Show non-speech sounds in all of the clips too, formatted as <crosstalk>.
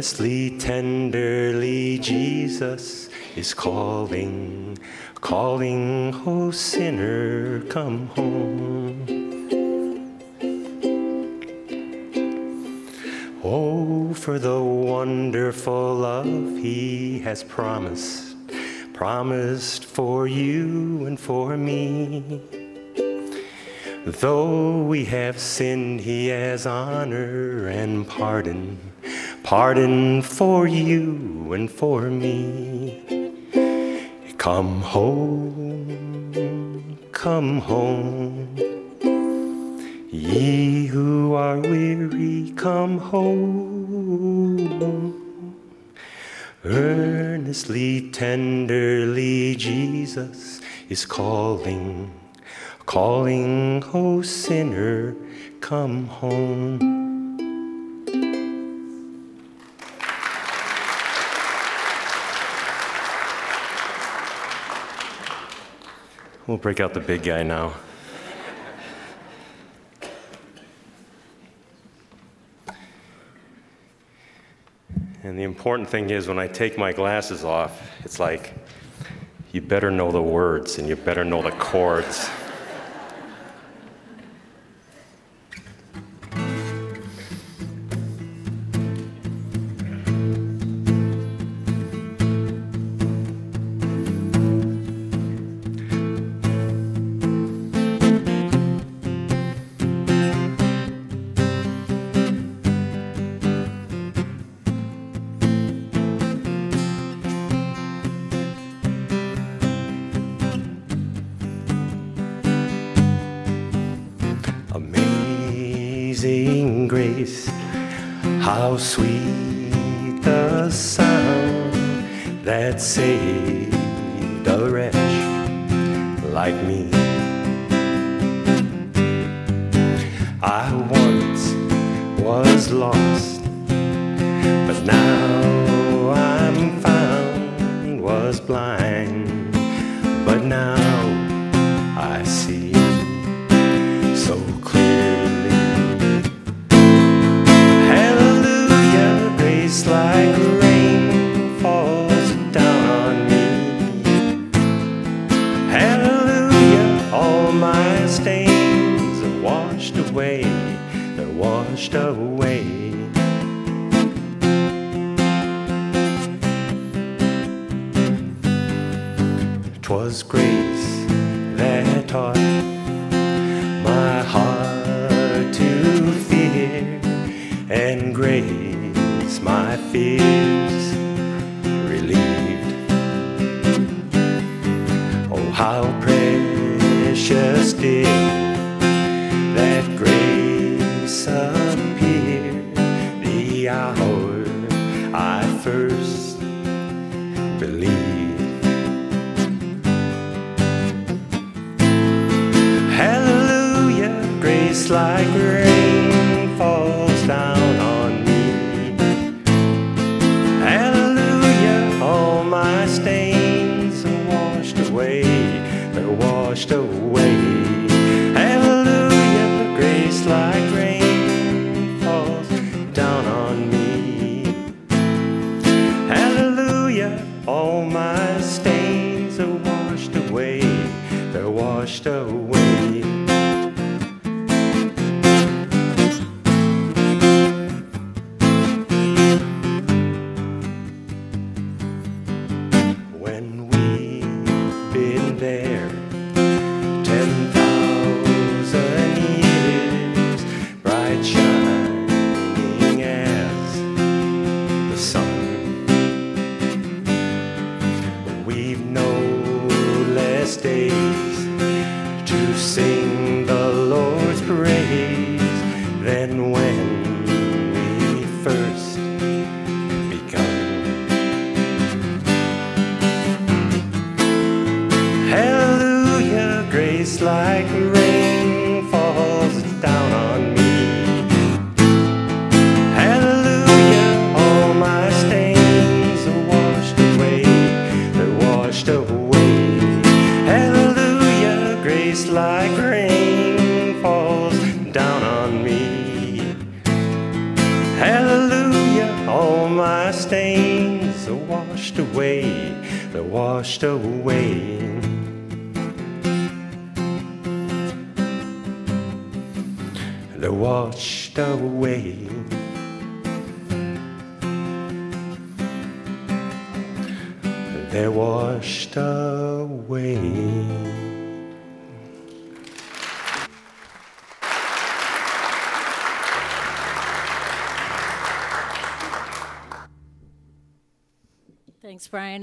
Earnestly, tenderly, Jesus is calling, calling, oh sinner, come home. Oh, for the wonderful love he has promised, promised for you and for me. Though we have sinned, he has honor and pardon pardon for you and for me. Come home, come home. Ye who are weary, come home. Earnestly, tenderly, Jesus is calling, calling, O sinner, come home. We'll break out the big guy now. And the important thing is, when I take my glasses off, it's like, you better know the words and you better know the chords.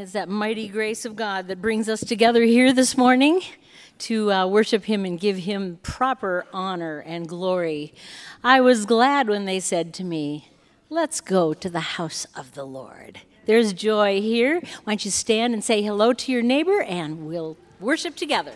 It's that mighty grace of God that brings us together here this morning to uh, worship Him and give Him proper honor and glory. I was glad when they said to me, Let's go to the house of the Lord. There's joy here. Why don't you stand and say hello to your neighbor and we'll worship together.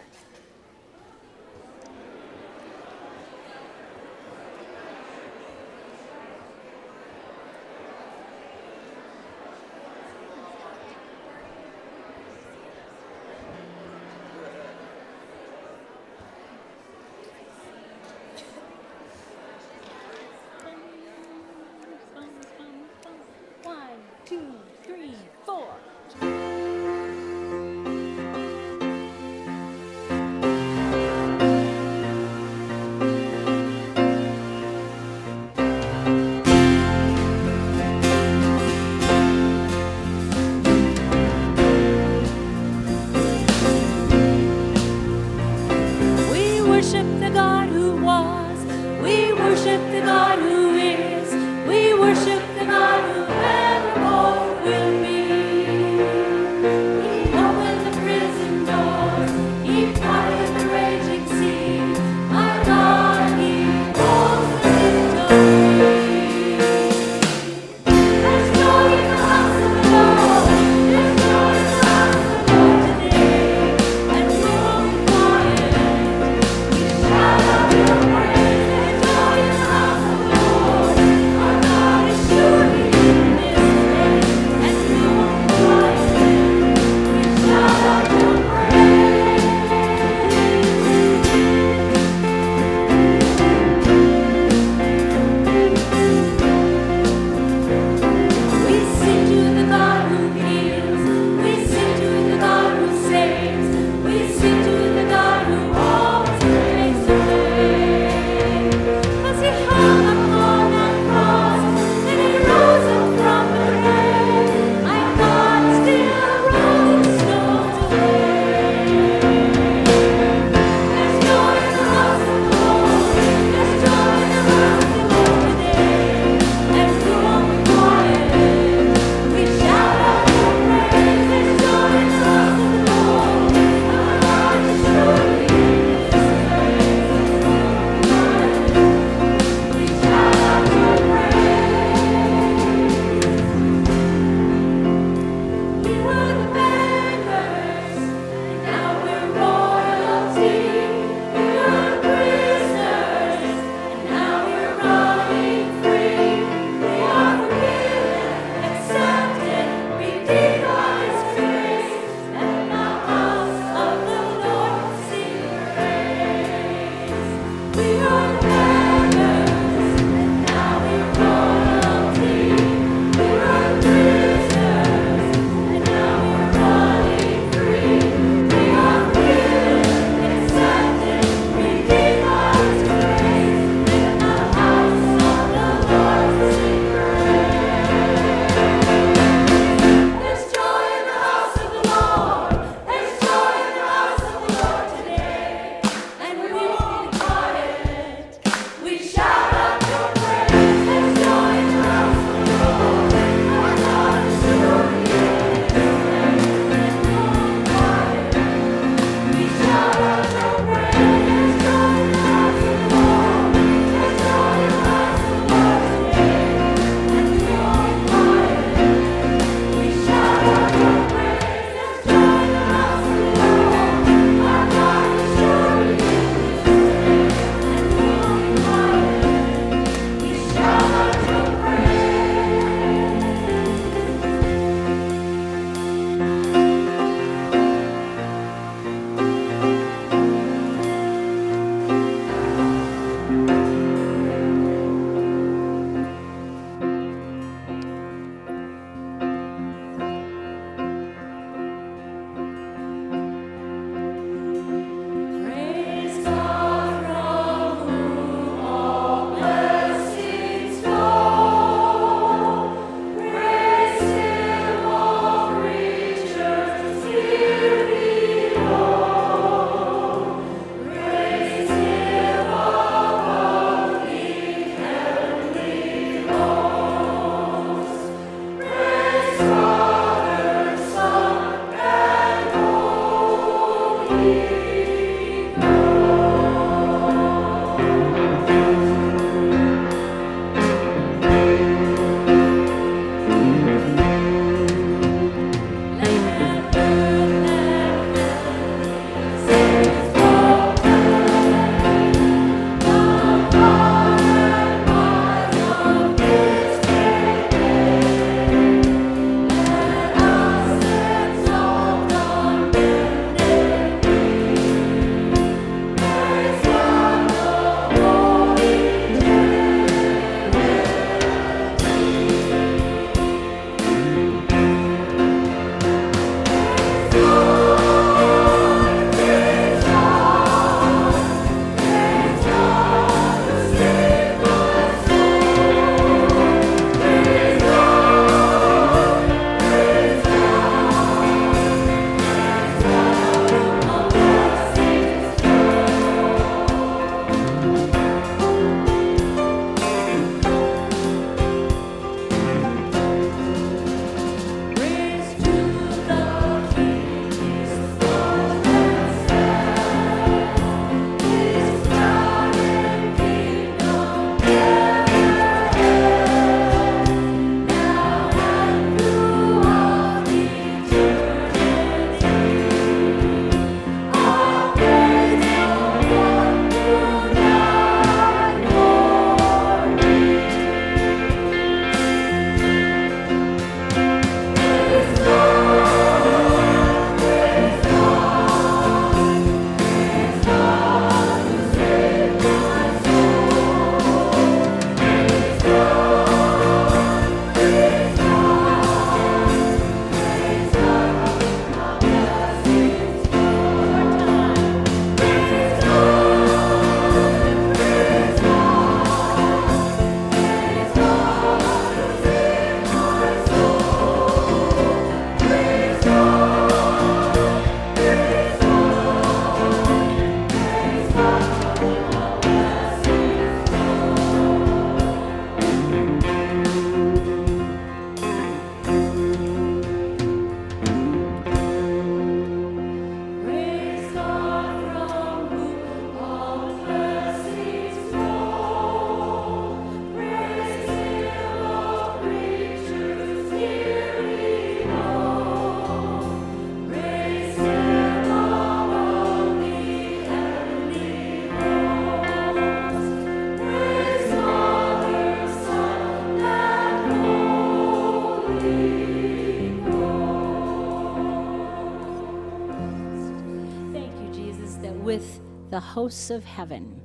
Hosts of heaven,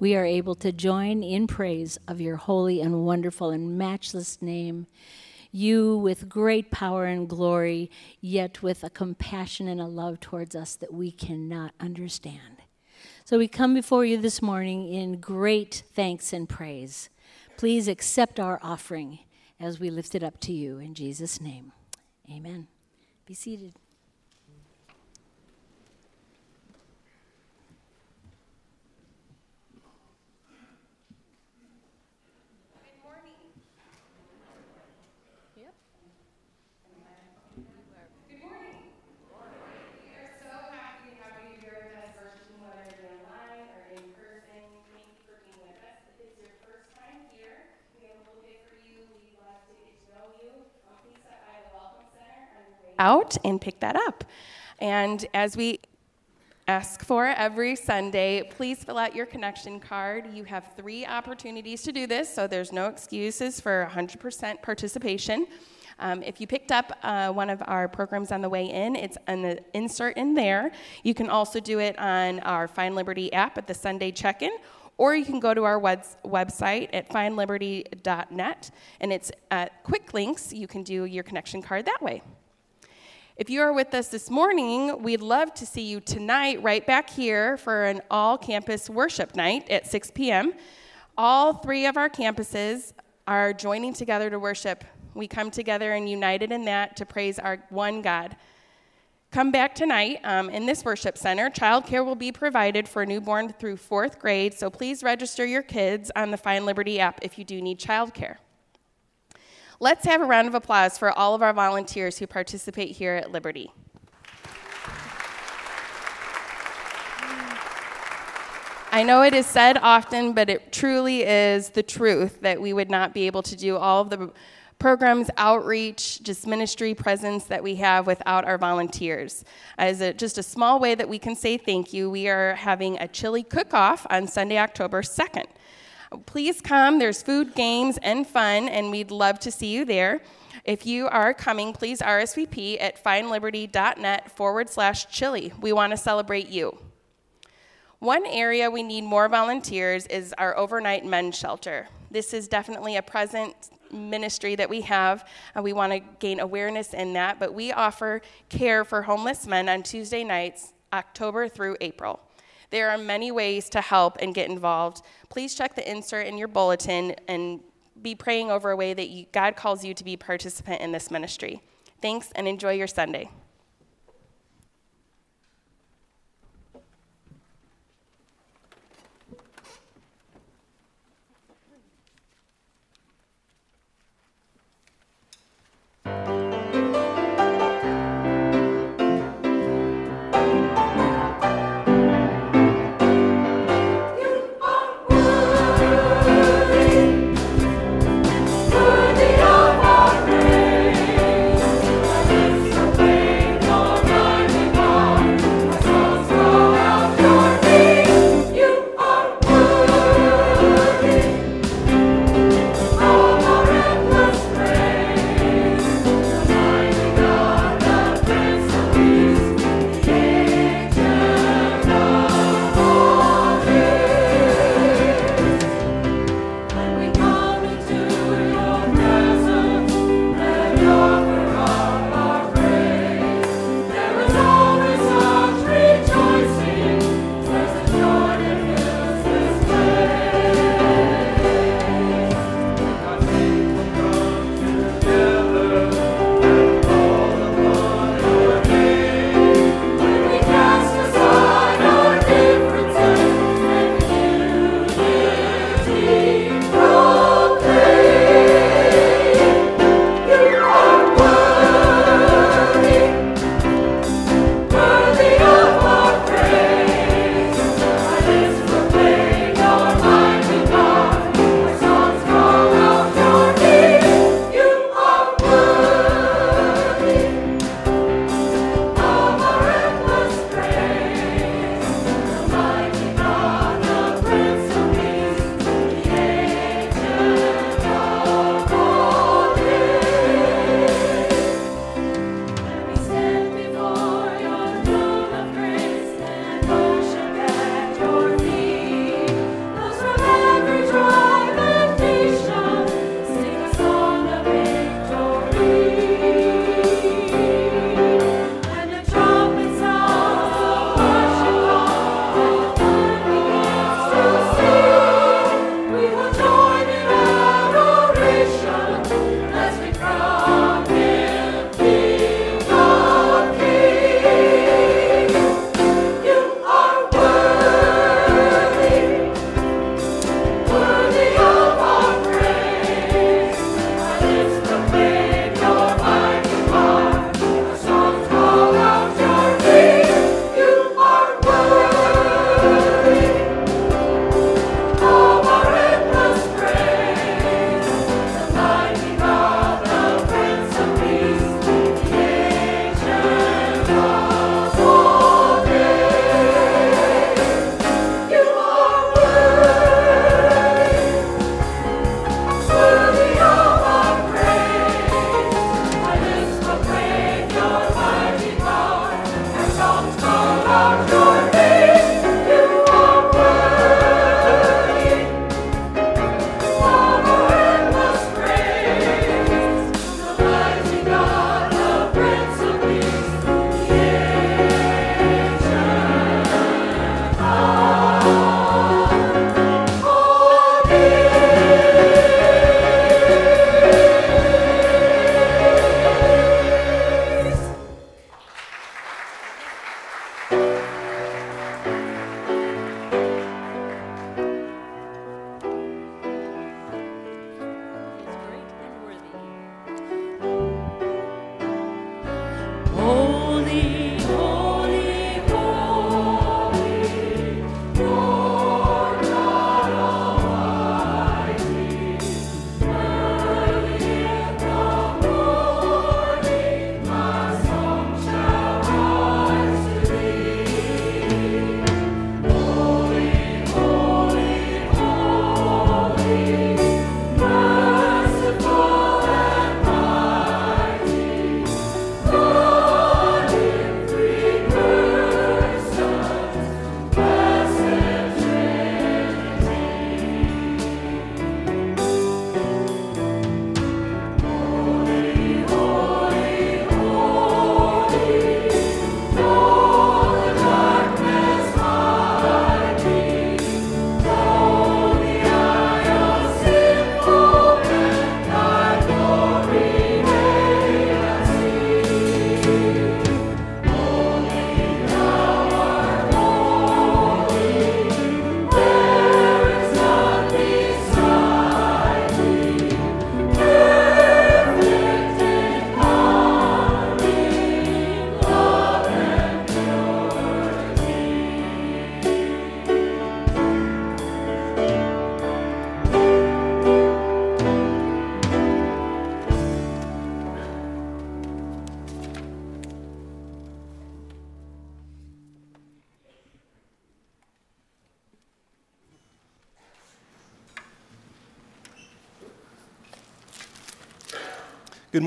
we are able to join in praise of your holy and wonderful and matchless name. You with great power and glory, yet with a compassion and a love towards us that we cannot understand. So we come before you this morning in great thanks and praise. Please accept our offering as we lift it up to you in Jesus' name. Amen. Be seated. Out and pick that up. And as we ask for every Sunday, please fill out your connection card. You have three opportunities to do this, so there's no excuses for 100% participation. Um, if you picked up uh, one of our programs on the way in, it's an insert in there. You can also do it on our Find Liberty app at the Sunday check in, or you can go to our web- website at findliberty.net, and it's at quick links. You can do your connection card that way. If you are with us this morning, we'd love to see you tonight right back here for an all campus worship night at 6 p.m. All three of our campuses are joining together to worship. We come together and united in that to praise our one God. Come back tonight um, in this worship center. Childcare will be provided for newborn through fourth grade, so please register your kids on the Find Liberty app if you do need childcare. Let's have a round of applause for all of our volunteers who participate here at Liberty. I know it is said often, but it truly is the truth that we would not be able to do all of the programs, outreach, just ministry presence that we have without our volunteers. As a, just a small way that we can say thank you, we are having a chili cook off on Sunday, October 2nd. Please come. There's food, games, and fun, and we'd love to see you there. If you are coming, please RSVP at findliberty.net forward slash chili. We want to celebrate you. One area we need more volunteers is our overnight men's shelter. This is definitely a present ministry that we have, and we want to gain awareness in that. But we offer care for homeless men on Tuesday nights, October through April. There are many ways to help and get involved. Please check the insert in your bulletin and be praying over a way that you, God calls you to be participant in this ministry. Thanks and enjoy your Sunday.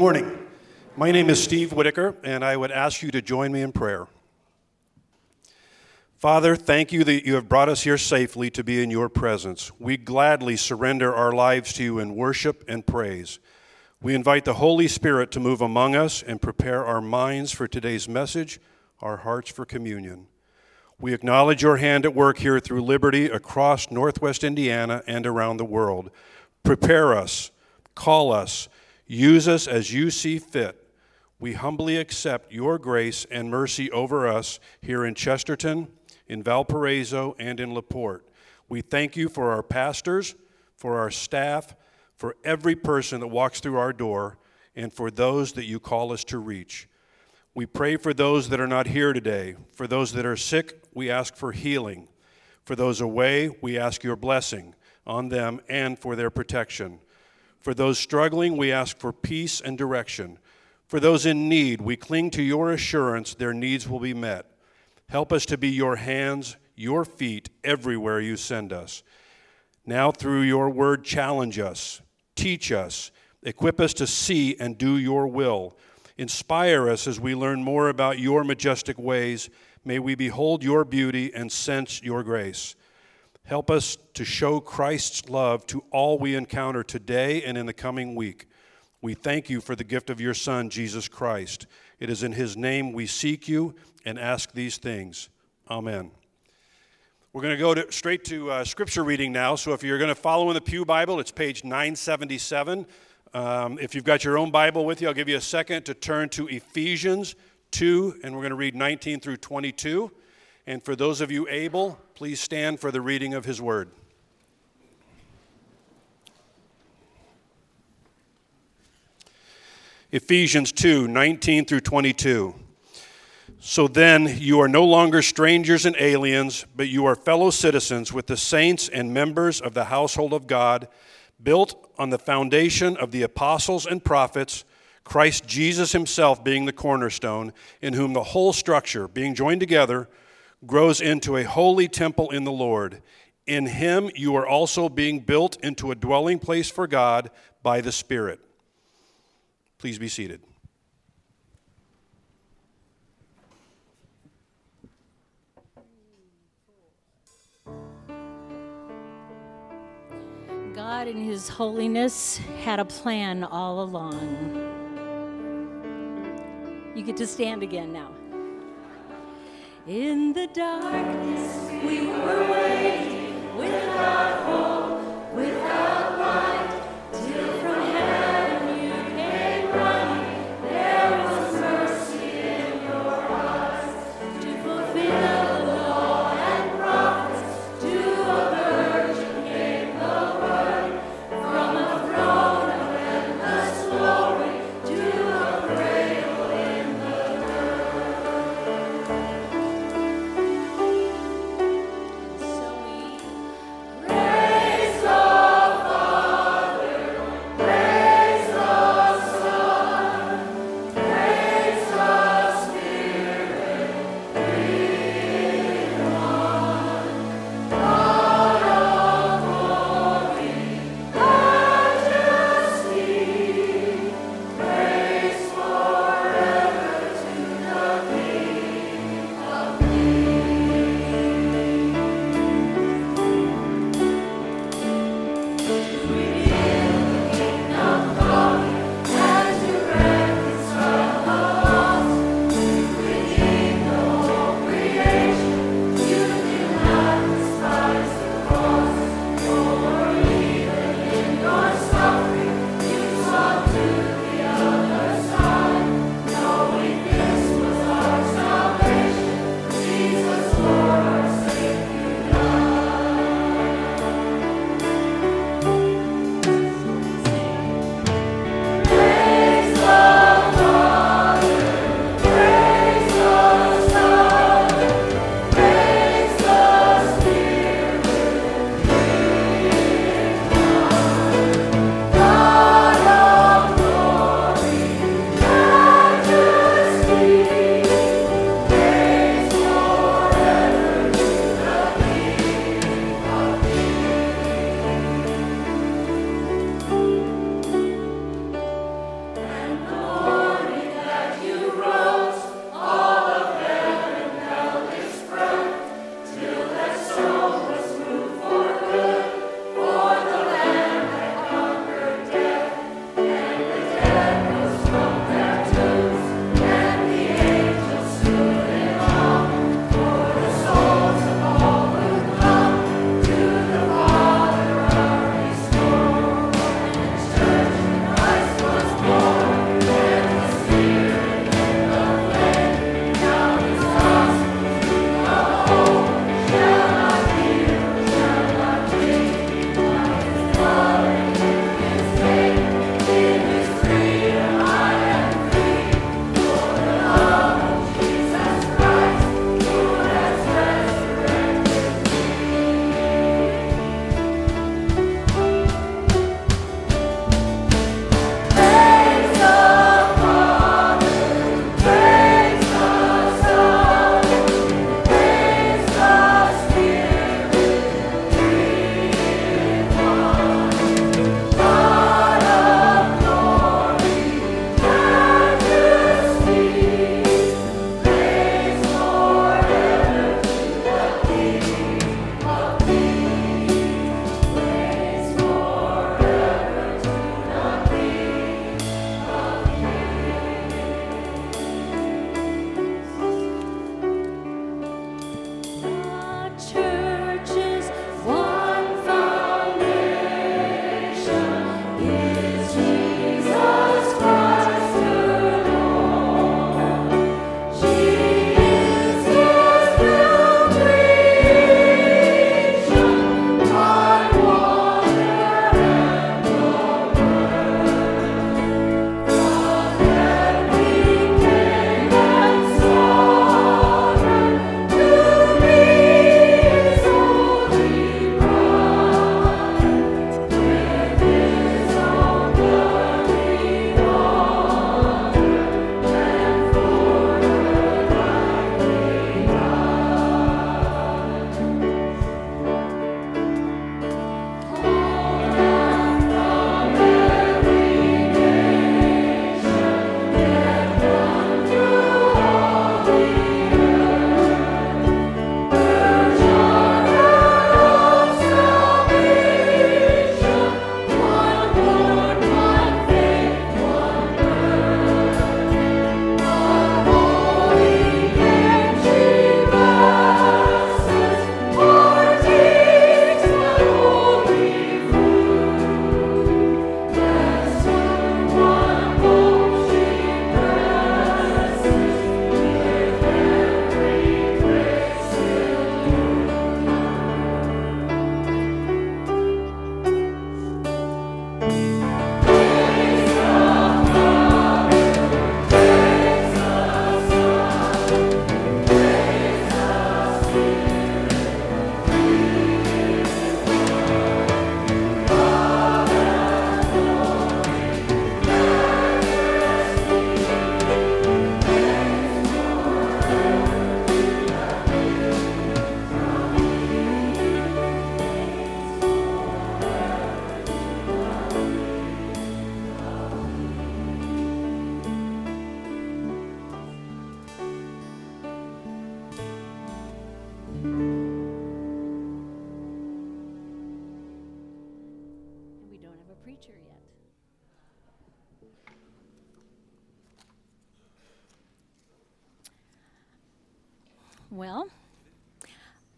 Morning. My name is Steve Whitaker, and I would ask you to join me in prayer. Father, thank you that you have brought us here safely to be in your presence. We gladly surrender our lives to you in worship and praise. We invite the Holy Spirit to move among us and prepare our minds for today's message, our hearts for communion. We acknowledge your hand at work here through Liberty across Northwest Indiana and around the world. Prepare us, call us, use us as you see fit. We humbly accept your grace and mercy over us here in Chesterton, in Valparaiso, and in LaPorte. We thank you for our pastors, for our staff, for every person that walks through our door, and for those that you call us to reach. We pray for those that are not here today. For those that are sick, we ask for healing. For those away, we ask your blessing on them and for their protection. For those struggling, we ask for peace and direction. For those in need, we cling to your assurance their needs will be met. Help us to be your hands, your feet everywhere you send us. Now, through your word, challenge us, Teach us, equip us to see and do your will. Inspire us as we learn more about your majestic ways. May we behold your beauty and sense your grace. Help us to show Christ's love to all we encounter today and in the coming week. We thank you for the gift of your Son, Jesus Christ. It is in his name we seek you and ask these things. Amen. We're going to go to, straight to uh, scripture reading now. So if you're going to follow in the Pew Bible, it's page 977. Um, if you've got your own Bible with you, I'll give you a second to turn to Ephesians 2, and we're going to read 19 through 22. And for those of you able, please stand for the reading of His Word. Ephesians 2, 19 through 22. So then, you are no longer strangers and aliens, but you are fellow citizens with the saints and members of the household of God, built on the foundation of the apostles and prophets, Christ Jesus himself being the cornerstone, in whom the whole structure, being joined together, grows into a holy temple in the Lord. In him you are also being built into a dwelling place for God by the Spirit. Please be seated. God in His holiness had a plan all along. You get to stand again now. In the darkness, we were waiting without hope,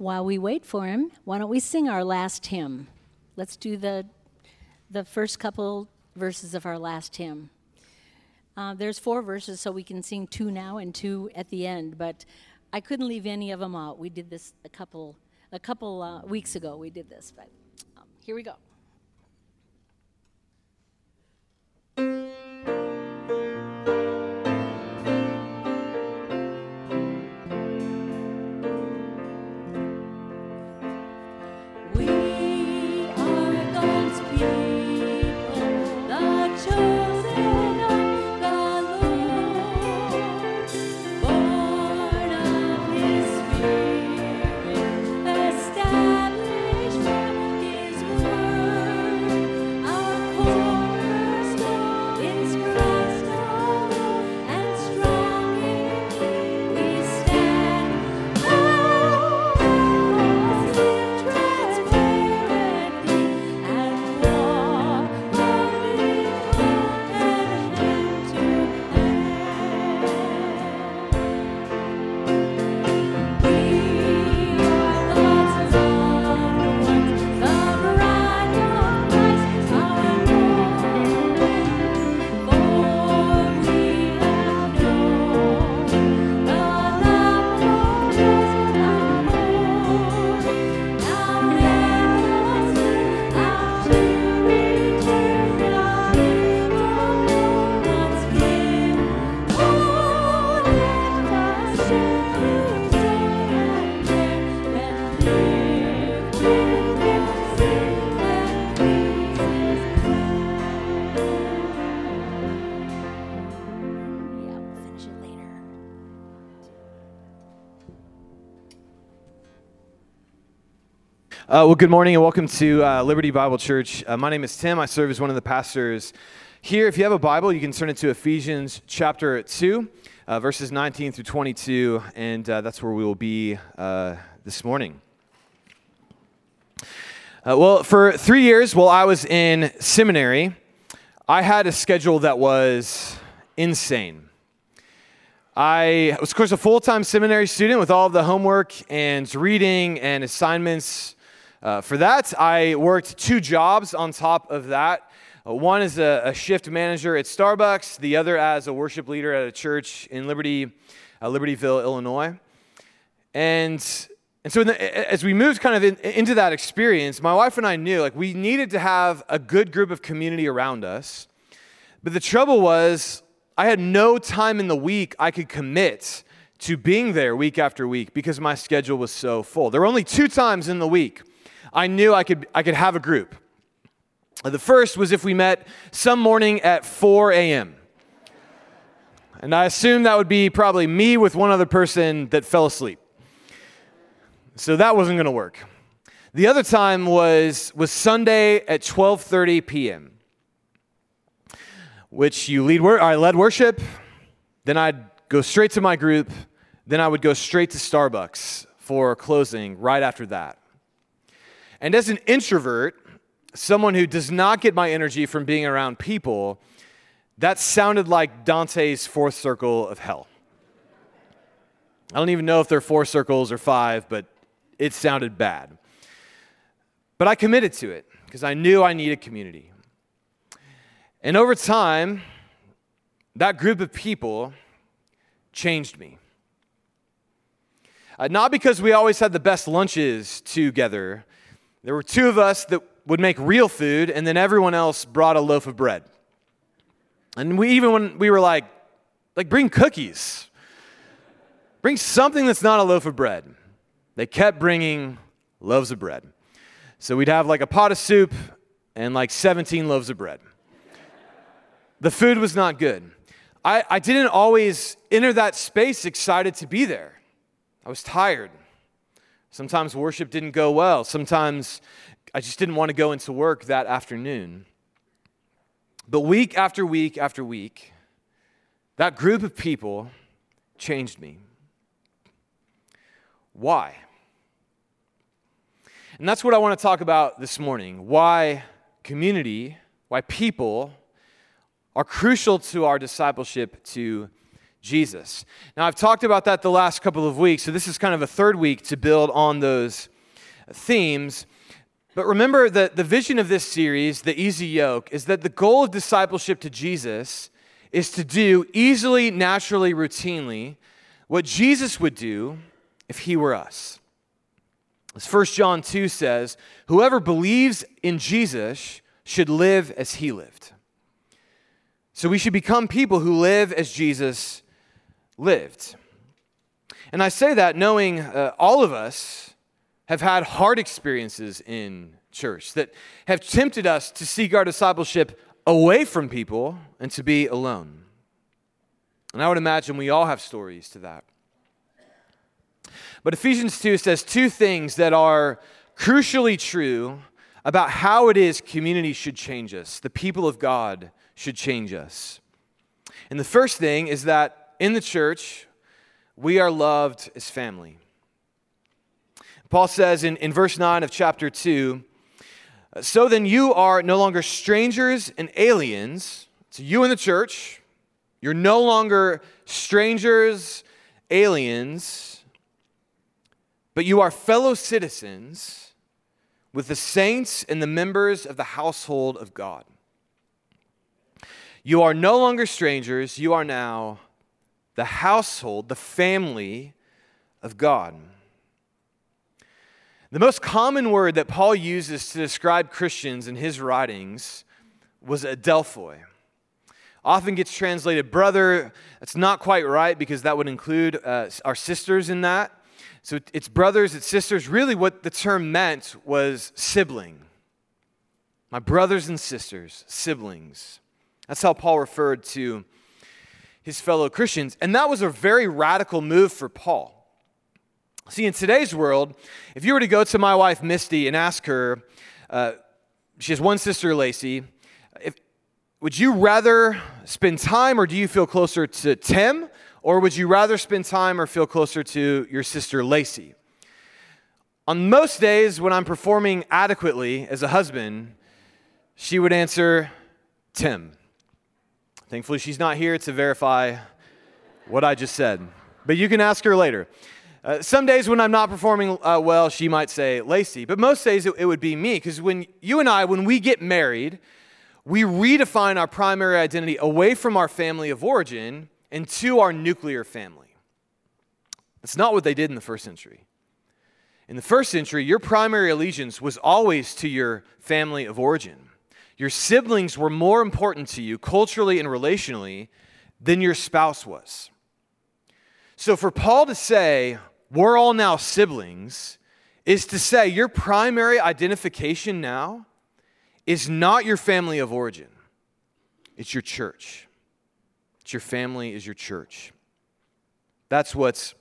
while we wait for him, why don't we sing our last hymn? Let's do the, the first couple verses of our last hymn. Uh, there's four verses, so we can sing two now and two at the end, but I couldn't leave any of them out. We did this a couple, a couple uh, weeks ago. We did this, but um, here we go. Uh, well, good morning and welcome to uh, Liberty Bible Church. Uh, my name is Tim. I serve as one of the pastors here. If you have a Bible, you can turn it to Ephesians chapter 2, uh, verses 19 through 22, and uh, that's where we will be uh, this morning. well, for three years while I was in seminary, I had a schedule that was insane. I was, of course, a full time seminary student with all of the homework and reading and assignments uh, for that, I worked two jobs on top of that. Uh, one is a, a, shift manager at Starbucks, the other as a worship leader at a church in Liberty, uh, Libertyville, Illinois. And, and so the, as we moved kind of in, into that experience, my wife and I knew like we needed to have a good group of community around us. But the trouble was, I had no time in the week I could commit to being there week after week because my schedule was so full. There were only two times in the week I knew I could, I could have a group. The first was if we met some morning at 4 a.m. And I assumed that would be probably me with one other person that fell asleep. So that wasn't going to work. The other time was, was Sunday at 12:30 p.m., which you lead. wor- I led worship, then I'd go straight to my group, then I would go straight to Starbucks for closing right after that. And as an introvert, someone who does not get my energy from being around people, that sounded like Dante's fourth circle of hell. I don't even know if there are four circles or five, but it sounded bad. But I committed to it because I knew I needed community. And over time, that group of people changed me. Uh, not because we always had the best lunches together, there were two of us that would make real food, and then everyone else brought a loaf of bread. And we even when we were like, like bring cookies, bring something that's not a loaf of bread. They kept bringing loaves of bread. So we'd have like a pot of soup and like 17 loaves of bread. The food was not good. I, I didn't always enter that space excited to be there. I was tired. Sometimes worship didn't go well. Sometimes I just didn't want to go into work that afternoon. But week after week after week, that group of people changed me. Why? And that's what I want to talk about this morning. Why community, why people are crucial to our discipleship to Jesus. Now, I've talked about that the last couple of weeks, so this is kind of a third week to build on those themes. But remember that the vision of this series, The Easy Yoke, is that the goal of discipleship to Jesus is to do easily, naturally, routinely what Jesus would do if he were us. As 1 John 2 says, whoever believes in Jesus should live as he lived. So we should become people who live as Jesus lived. And I say that knowing uh, all of us have had hard experiences in church that have tempted us to seek our discipleship away from people and to be alone. And I would imagine we all have stories to that. But Ephesians 2 says two things that are crucially true about how it is community should change us, the people of God should change us. And the first thing is that in the church, we are loved as family. Paul says in, in verse 9 of chapter 2 So then you are no longer strangers and aliens. So you in the church, you're no longer strangers, aliens, but you are fellow citizens with the saints and the members of the household of God. You are no longer strangers, you are now the household, the family of God. The most common word that Paul uses to describe Christians in his writings was adelphoi. Often gets translated brother. That's not quite right because that would include uh, our sisters in that. So it's brothers, it's sisters. Really, what the term meant was sibling. My brothers and sisters, siblings. That's how Paul referred to his fellow Christians. And that was a very radical move for Paul. See, in today's world, if you were to go to my wife, Misty, and ask her, uh, she has one sister, Lacey, if, would you rather spend time or do you feel closer to Tim? Or would you rather spend time or feel closer to your sister, Lacey? On most days when I'm performing adequately as a husband, she would answer, Tim. Thankfully, she's not here to verify what I just said, but you can ask her later. Uh, some days when I'm not performing uh, well, she might say Lacey, but most days it, it would be me because when you and I, when we get married, we redefine our primary identity away from our family of origin and to our nuclear family. That's not what they did in the first century. In the first century, your primary allegiance was always to your family of origin. Your siblings were more important to you culturally and relationally than your spouse was. So for Paul to say, we're all now siblings, is to say your primary identification now is not your family of origin, it's your church. It's your family, is your church. That's what's,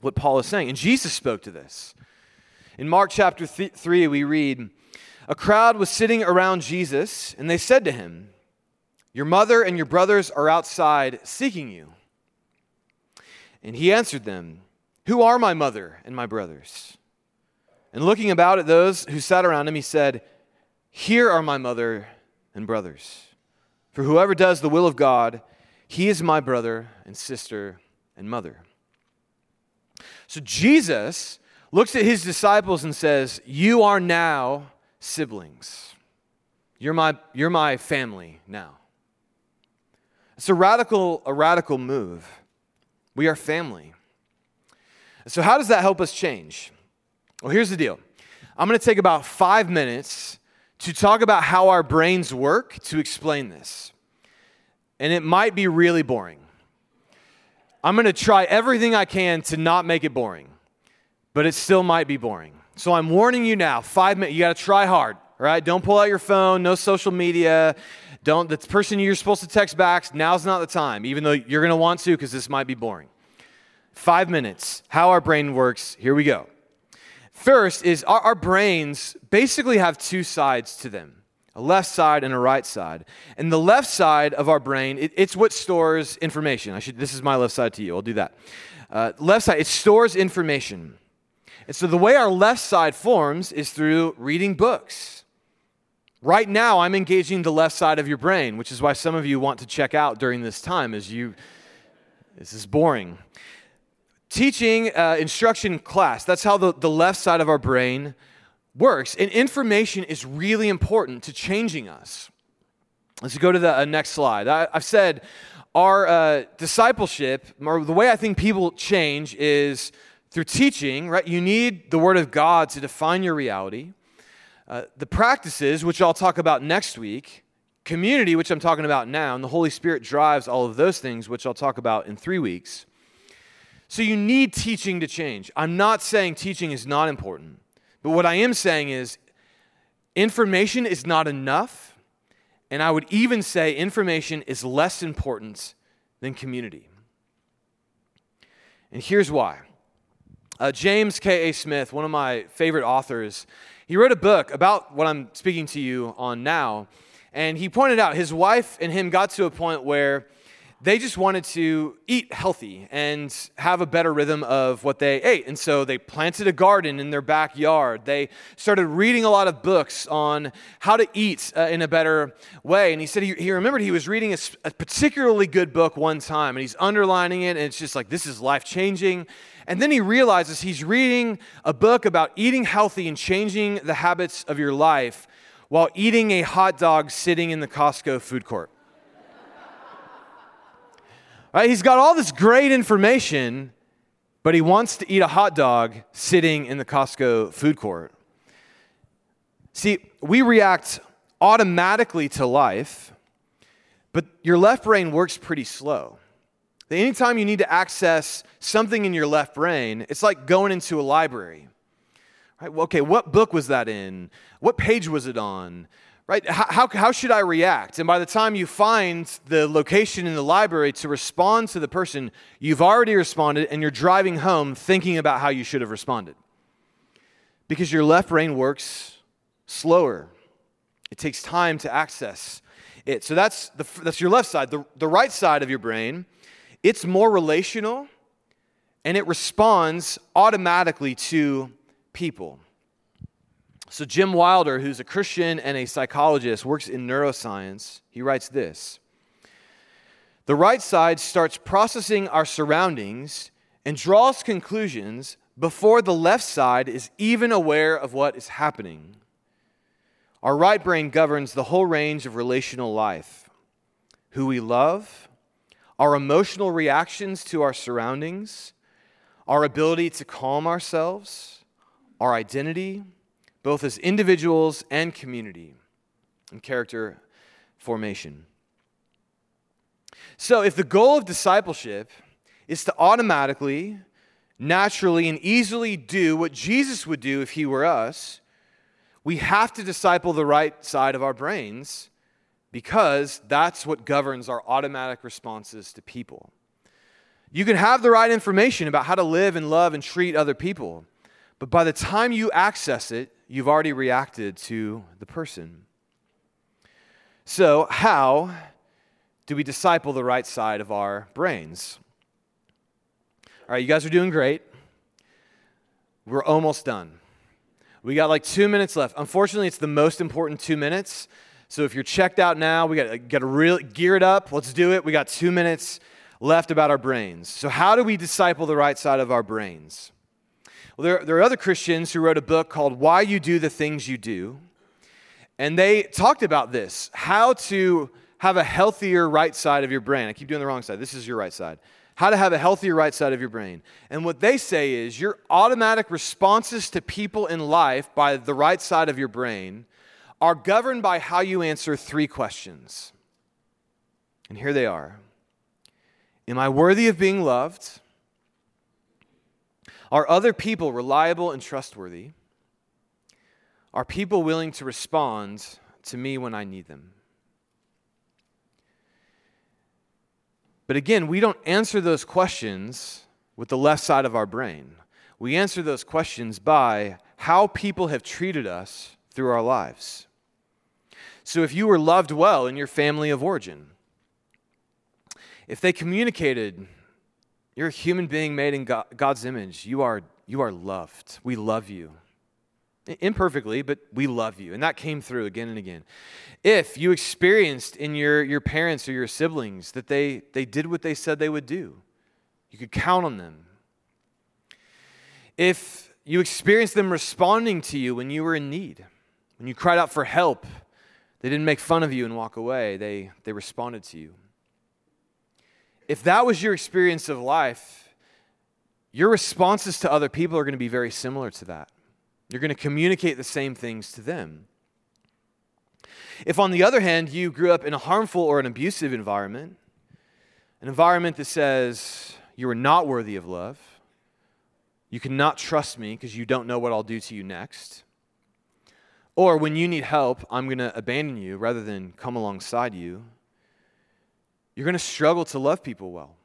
what Paul is saying. And Jesus spoke to this. In Mark chapter th- 3, we read, a crowd was sitting around Jesus, and they said to him, Your mother and your brothers are outside seeking you. And he answered them, Who are my mother and my brothers? And looking about at those who sat around him, he said, Here are my mother and brothers. For whoever does the will of God, he is my brother and sister and mother. So Jesus looks at his disciples and says, You are now siblings. You're my, you're my family now. It's a radical, a radical move. We are family. So, how does that help us change? Well, here's the deal I'm going to take about five minutes to talk about how our brains work to explain this. And it might be really boring. I'm going to try everything I can to not make it boring, but it still might be boring. So I'm warning you now, five minutes, you got to try hard, right? Don't pull out your phone, no social media. Don't, the person you're supposed to text back, now's not the time, even though you're going to want to because this might be boring. Five minutes, how our brain works. Here we go. First is our, our brains basically have two sides to them a left side and a right side. And the left side of our brain, it, it's what stores information. I should, this is my left side to you. I'll do that. Uh, left side, it stores information. And so the way our left side forms is through reading books. Right now, I'm engaging the left side of your brain, which is why some of you want to check out during this time as you This is boring. Teaching, uh, instruction, class. That's how the, the left side of our brain works. And information is really important to changing us. Let's go to the uh, next slide. I, have said our uh, discipleship, or the way I think people change, is through teaching, right? You need the Word of God to define your reality. Uh, the practices, which I'll talk about next week, community, which I'm talking about now, and the Holy Spirit drives all of those things, which I'll talk about in three weeks. So you need teaching to change. I'm not saying teaching is not important, but what I am saying is information is not enough, and I would even say information is less important than community. And here's why. Uh, James K.A. Smith, one of my favorite authors, he wrote a book about what I'm speaking to you on now. And he pointed out his wife and him got to a point where they just wanted to eat healthy and have a better rhythm of what they ate. And so they planted a garden in their backyard. They started reading a lot of books on how to eat uh, in a better way. And he said he, he remembered he was reading a, a particularly good book one time and he's underlining it. And it's just like, this is life changing. And then he realizes he's reading a book about eating healthy and changing the habits of your life while eating a hot dog sitting in the Costco food court. Right? He's got all this great information, but he wants to eat a hot dog sitting in the Costco food court. See, we react automatically to life, but your left brain works pretty slow. Anytime you need to access something in your left brain, it's like going into a library. Right? Okay, what book was that in? What page was it on? Right? How, how, should I react? And by the time you find the location in the library to respond to the person, you've already responded and you're driving home thinking about how you should have responded. Because your left brain works slower, it takes time to access it. So that's, the, that's your left side. The, the right side of your brain, it's more relational and it responds automatically to people. So, Jim Wilder, who's a Christian and a psychologist, works in neuroscience. He writes this The right side starts processing our surroundings and draws conclusions before the left side is even aware of what is happening. Our right brain governs the whole range of relational life who we love, our emotional reactions to our surroundings, our ability to calm ourselves, our identity both as individuals and community and character formation. So, if the goal of discipleship is to automatically, naturally, and easily do what Jesus would do if he were us, we have to disciple the right side of our brains because that's what governs our automatic responses to people. You can have the right information about how to live and love and treat other people, but by the time you access it, you've already reacted to the person. So, how do we disciple the right side of our brains? All right, you guys are doing great. We're almost done. We got like two minutes left. Unfortunately, it's the most important two minutes. So if you're checked out now, we got, got to really gear it up. Let's do it. We got two minutes left about our brains. So, how do we disciple the right side of our brains? Well, there, there are other Christians who wrote a book called Why You Do the Things You Do. And they talked about this how to have a healthier right side of your brain. I keep doing the wrong side. This is your right side. How to have a healthier right side of your brain. And what they say is your automatic responses to people in life by the right side of your brain are governed by how you answer three questions. And here they are Am I worthy of being loved? Are other people reliable and trustworthy? Are people willing to respond to me when I need them? But again, we don't answer those questions with the left side of our brain. We answer those questions by how people have treated us through our lives. So if you were loved well in your family of origin, if they communicated you're a human being made in God's image. You are, you are loved. We love you. Imperfectly, but we love you. And that came through again and again. If you experienced in your, your parents or your siblings that they, they did what they said they would do, You could count on them. If you experienced them responding to you when you were in need, when you cried out for help, they didn't make fun of you and walk away, they, they responded to you. If that was your experience of life, your responses to other people are going to be very similar to that. You're going to communicate the same things to them. If, on the other hand, you grew up in a harmful or an abusive environment, an environment that says you are not worthy of love, you cannot trust me because you don't know what I'll do to you next, or when you need help, I'm going to abandon you rather than come alongside you, you're going to struggle to love people well.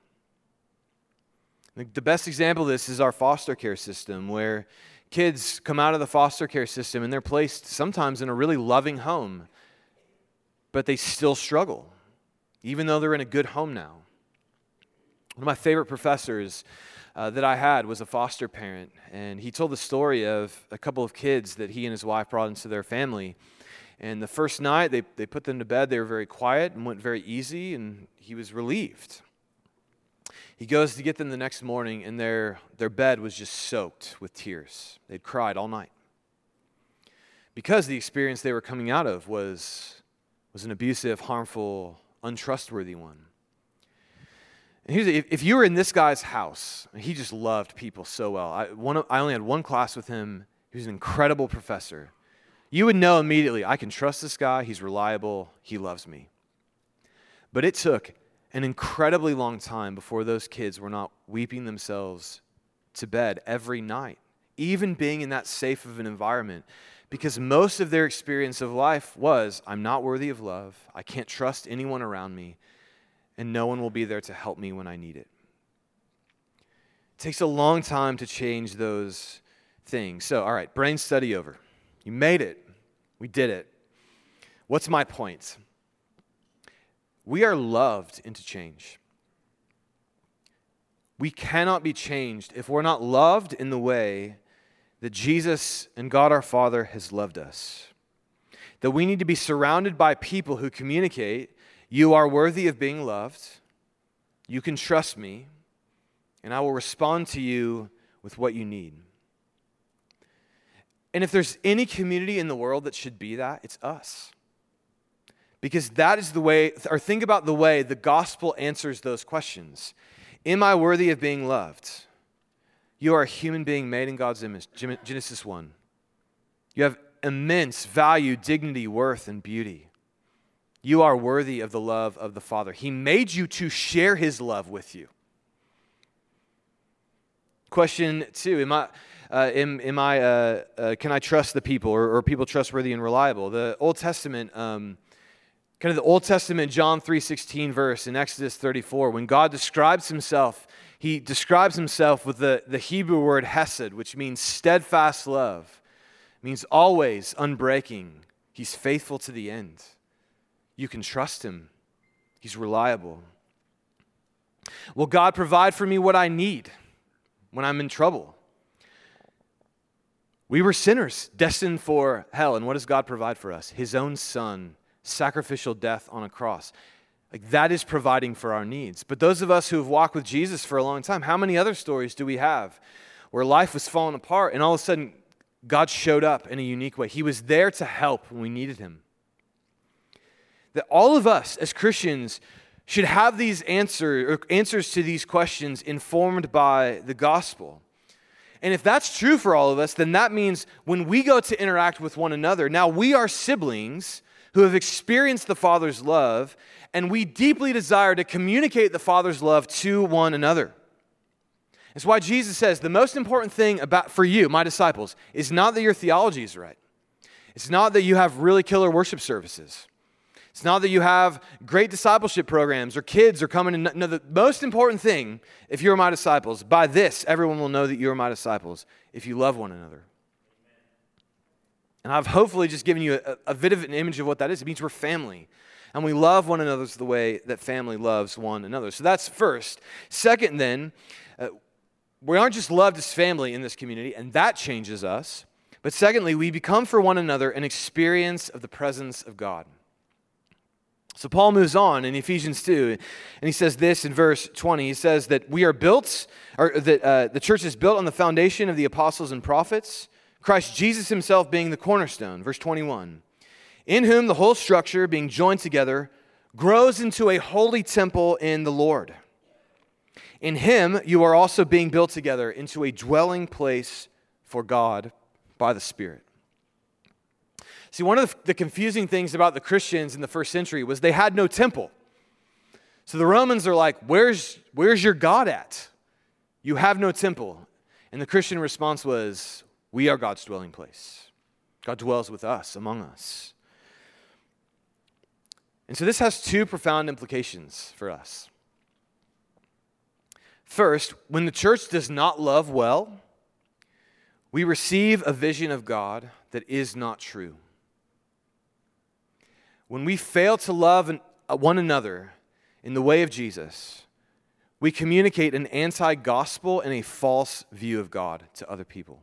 The best example of this is our foster care system, where kids come out of the foster care system and they're placed sometimes in a really loving home, but they still struggle, even though they're in a good home now. One of my favorite professors uh, that I had was a foster parent, and he told the story of a couple of kids that he and his wife brought into their family. And the first night, they, they put them to bed. They were very quiet and went very easy, and he was relieved. He goes to get them the next morning, and their, their bed was just soaked with tears. They'd cried all night. Because the experience they were coming out of was, was an abusive, harmful, untrustworthy one. And here's if, if you were in this guy's house, he just loved people so well. I, one, I only had one class with him. He was an incredible professor. You would know immediately I can trust this guy. He's reliable. He loves me. But it took an incredibly long time before those kids were not weeping themselves to bed every night, even being in that safe of an environment, because most of their experience of life was I'm not worthy of love, I can't trust anyone around me, and no one will be there to help me when I need it. It takes a long time to change those things. So, all right, brain study over. You made it. We did it. What's my point? We are loved into change. We cannot be changed if we're not loved in the way that Jesus and God our Father has loved us. That we need to be surrounded by people who communicate, You are worthy of being loved, you can trust me, and I will respond to you with what you need. And if there's any community in the world that should be that, it's us. Because that is the way, or think about the way the gospel answers those questions. Am I worthy of being loved? You are a human being made in God's image. Genesis 1. You have immense value, dignity, worth, and beauty. You are worthy of the love of the Father. He made you to share His love with you. Question two Am I, uh, am, am I uh, uh, can I trust the people? Or, or people trustworthy and reliable? The Old Testament. Um, kind of the Old Testament John 3:16 verse in Exodus 34 when God describes himself he describes himself with the, the Hebrew word hesed which means steadfast love means always unbreaking he's faithful to the end you can trust him he's reliable will God provide for me what I need when I'm in trouble we were sinners destined for hell and what does God provide for us his own son sacrificial death on a cross. Like that is providing for our needs. But those of us who have walked with Jesus for a long time, how many other stories do we have where life was falling apart and all of a sudden God showed up in a unique way? He was there to help when we needed him. That all of us as Christians should have these answer, answers to these questions informed by the gospel. And if that's true for all of us, then that means when we go to interact with one another, now we are siblings who have experienced the Father's love, and we deeply desire to communicate the Father's love to one another. It's why Jesus says the most important thing about for you, my disciples, is not that your theology is right. It's not that you have really killer worship services. It's not that you have great discipleship programs or kids are coming in. No, the most important thing, if you're my disciples, by this, everyone will know that you are my disciples if you love one another. And I've hopefully just given you a, a bit of an image of what that is. It means we're family. And we love one another the way that family loves one another. So that's first. Second, then, uh, we aren't just loved as family in this community, and that changes us. But secondly, we become for one another an experience of the presence of God. So Paul moves on in Ephesians 2, and he says this in verse 20. He says that we are built, or that uh, the church is built on the foundation of the apostles and prophets, Christ Jesus himself being the cornerstone. Verse 21. In whom the whole structure, being joined together, grows into a holy temple in the Lord. In him you are also being built together into a dwelling place for God by the Spirit. See, one of the confusing things about the Christians in the first century was they had no temple. So the Romans are like, Where's, where's your God at? You have no temple. And the Christian response was, We are God's dwelling place. God dwells with us, among us. And so this has two profound implications for us. First, when the church does not love well, we receive a vision of God that is not true. When we fail to love uh, one another in the way of Jesus, we communicate an anti gospel and a false view of God to other people.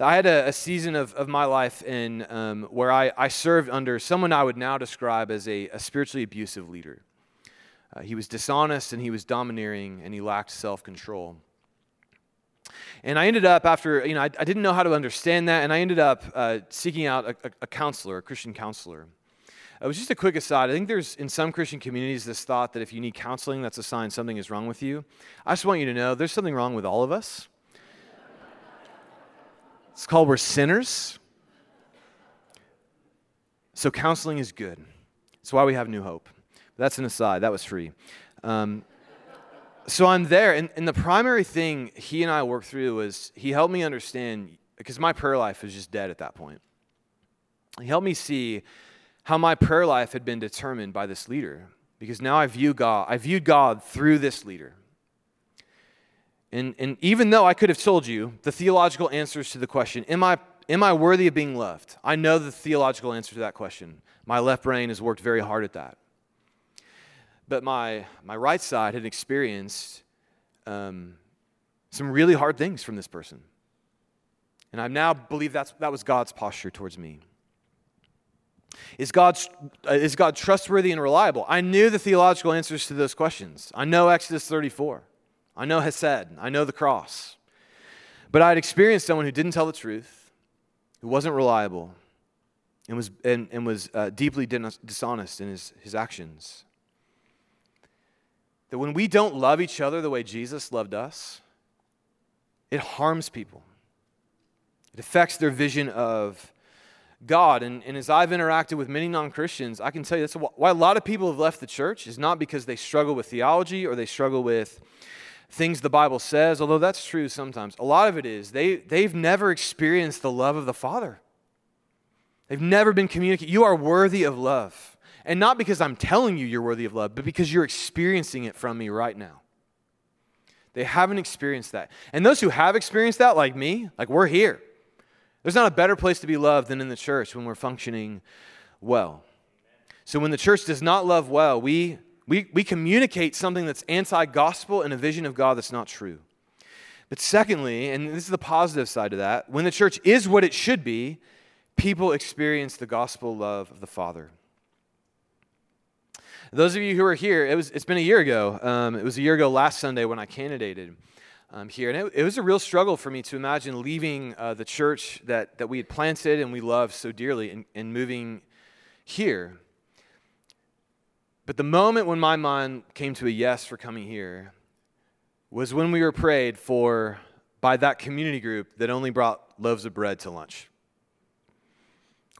I had a, a season of, of my life in, um, where I, I served under someone I would now describe as a, a spiritually abusive leader. Uh, he was dishonest and he was domineering and he lacked self control. And I ended up, after, you know, I, I, didn't know how to understand that, and I ended up uh, seeking out a, a, a, counselor, a Christian counselor. It was just a quick aside. I think there's, in some Christian communities, this thought that if you need counseling, that's a sign something is wrong with you. I just want you to know there's something wrong with all of us. It's called we're sinners. So counseling is good. It's why we have New Hope. That's an aside. That was free. Um, so I'm there, and, and the primary thing he and I worked through was he helped me understand, because my prayer life was just dead at that point. He helped me see how my prayer life had been determined by this leader, because now I view God, I viewed God through this leader. And, and even though I could have told you the theological answers to the question, am I, am I worthy of being loved? I know the theological answer to that question. My left brain has worked very hard at that. But my, my right side had experienced um, some really hard things from this person. And I now believe that's, that was God's posture towards me. Is God, uh, is God trustworthy and reliable? I knew the theological answers to those questions. I know Exodus 34. I know Hesed. I know the cross. But I had experienced someone who didn't tell the truth, who wasn't reliable, and was, and, and was uh, deeply dishonest in his, his actions. That when we don't love each other the way Jesus loved us, it harms people. It affects their vision of God. And, and as I've interacted with many non Christians, I can tell you that's why a lot of people have left the church is not because they struggle with theology or they struggle with things the Bible says, although that's true sometimes. A lot of it is they, they've never experienced the love of the Father. They've never been communicated. You are worthy of love. And not because I'm telling you you're worthy of love, but because you're experiencing it from me right now. They haven't experienced that. And those who have experienced that, like me, like we're here. There's not a better place to be loved than in the church when we're functioning well. So when the church does not love well, we we, we communicate something that's anti gospel and a vision of God that's not true. But secondly, and this is the positive side of that, when the church is what it should be, people experience the gospel love of the Father. Those of you who are here, it was, it's been a year ago. Um, it was a year ago last Sunday when I candidated um, here. And it, it, was a real struggle for me to imagine leaving uh, the church that, that we had planted and we loved so dearly and, and moving here. But the moment when my mind came to a yes for coming here was when we were prayed for by that community group that only brought loaves of bread to lunch.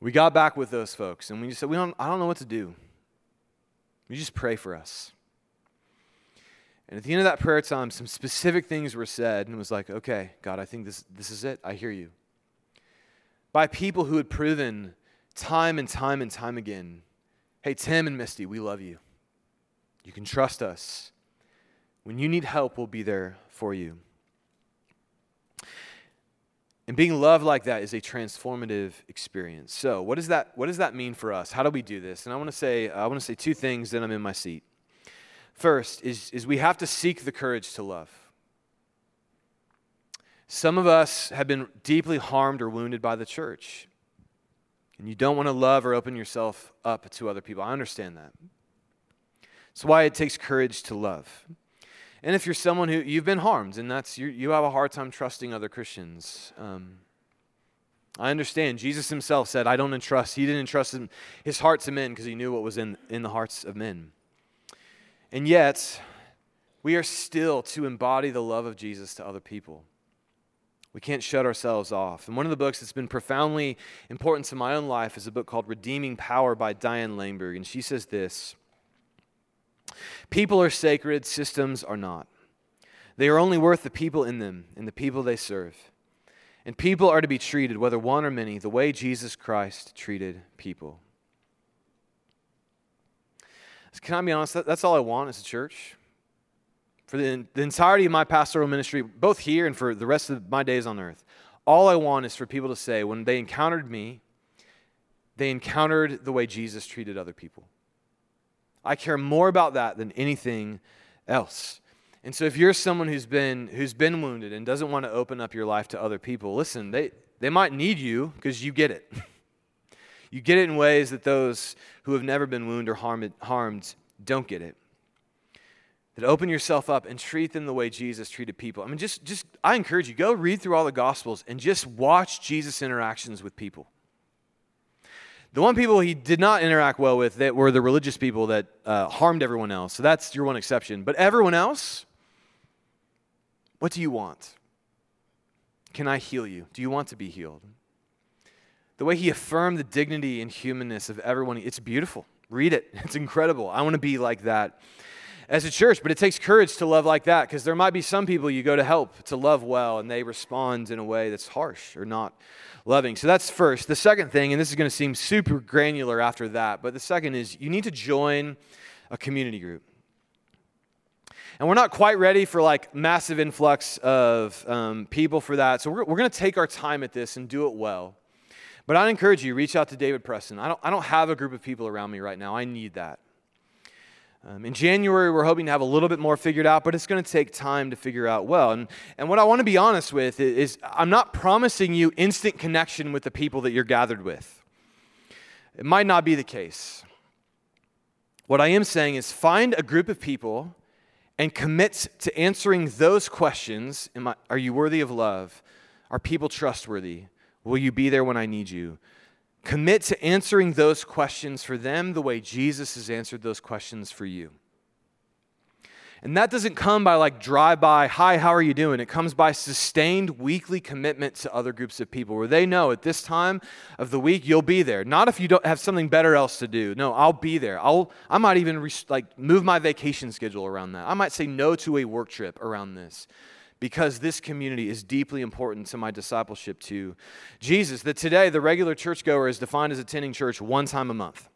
We got back with those folks and we just said, we don't, I don't know what to do. You just pray for us. And at the end of that prayer time, some specific things were said, and it was like, okay, God, I think this, this is it. I hear you. By people who had proven time and time and time again Hey, Tim and Misty, we love you. You can trust us. When you need help, we'll be there for you. And being loved like that is a transformative experience. So, what does that, what does that mean for us? How do we do this? And I want to say, I want to say two things, then I'm in my seat. First is, is we have to seek the courage to love. Some of us have been deeply harmed or wounded by the church. And you don't want to love or open yourself up to other people. I understand that. That's why it takes courage to love. And if you're someone who you've been harmed and that's you, you have a hard time trusting other Christians, um, I understand. Jesus himself said, I don't entrust. He didn't entrust his heart to men because he knew what was in, in the hearts of men. And yet, we are still to embody the love of Jesus to other people. We can't shut ourselves off. And one of the books that's been profoundly important to my own life is a book called Redeeming Power by Diane Langberg. And she says this People are sacred, systems are not. They are only worth the people in them and the people they serve. And people are to be treated, whether one or many, the way Jesus Christ treated people. Can I be honest? That's all I want as a church for the, the entirety of my pastoral ministry, both here and for the rest of my days on earth, all I want is for people to say, when they encountered me, they encountered the way Jesus treated other people. I care more about that than anything else. And so if you're someone who's been who's been wounded and doesn't want to open up your life to other people, listen, they they might need you because you get it. <laughs> you get it in ways that those who have never been wounded or harmed, harmed don't get it that open yourself up and treat them the way Jesus treated people. I mean, just, just I encourage you, go read through all the Gospels and just watch Jesus' interactions with people. The one people he did not interact well with that were the religious people that uh, harmed everyone else. So that's your one exception. But everyone else, what do you want? Can I heal you? Do you want to be healed? The way he affirmed the dignity and humanness of everyone, it's beautiful. Read it. <laughs> It's incredible. I want to be like that as a church, but it takes courage to love like that because there might be some people you go to help to love well and they respond in a way that's harsh or not loving. So that's first. The second thing, and this is going to seem super granular after that, but the second is you need to join a community group. And we're not quite ready for like massive influx of um, people for that. So we're, we're going to take our time at this and do it well. But I'd encourage you, reach out to David Preston. I don't, I don't have a group of people around me right now. I need that. Um, in January, we're hoping to have a little bit more figured out, but it's going to take time to figure out well. And, and what I want to be honest with is, is I'm not promising you instant connection with the people that you're gathered with. It might not be the case. What I am saying is find a group of people and commit to answering those questions I, Are you worthy of love? Are people trustworthy? Will you be there when I need you? Commit to answering those questions for them the way Jesus has answered those questions for you. And that doesn't come by like drive by, hi, how are you doing? It comes by sustained weekly commitment to other groups of people where they know at this time of the week you'll be there. Not if you don't have something better else to do. No, I'll be there. I'll, I might even re- like move my vacation schedule around that. I might say no to a work trip around this because this community is deeply important to my discipleship to Jesus. That today, the regular churchgoer is defined as attending church one time a month.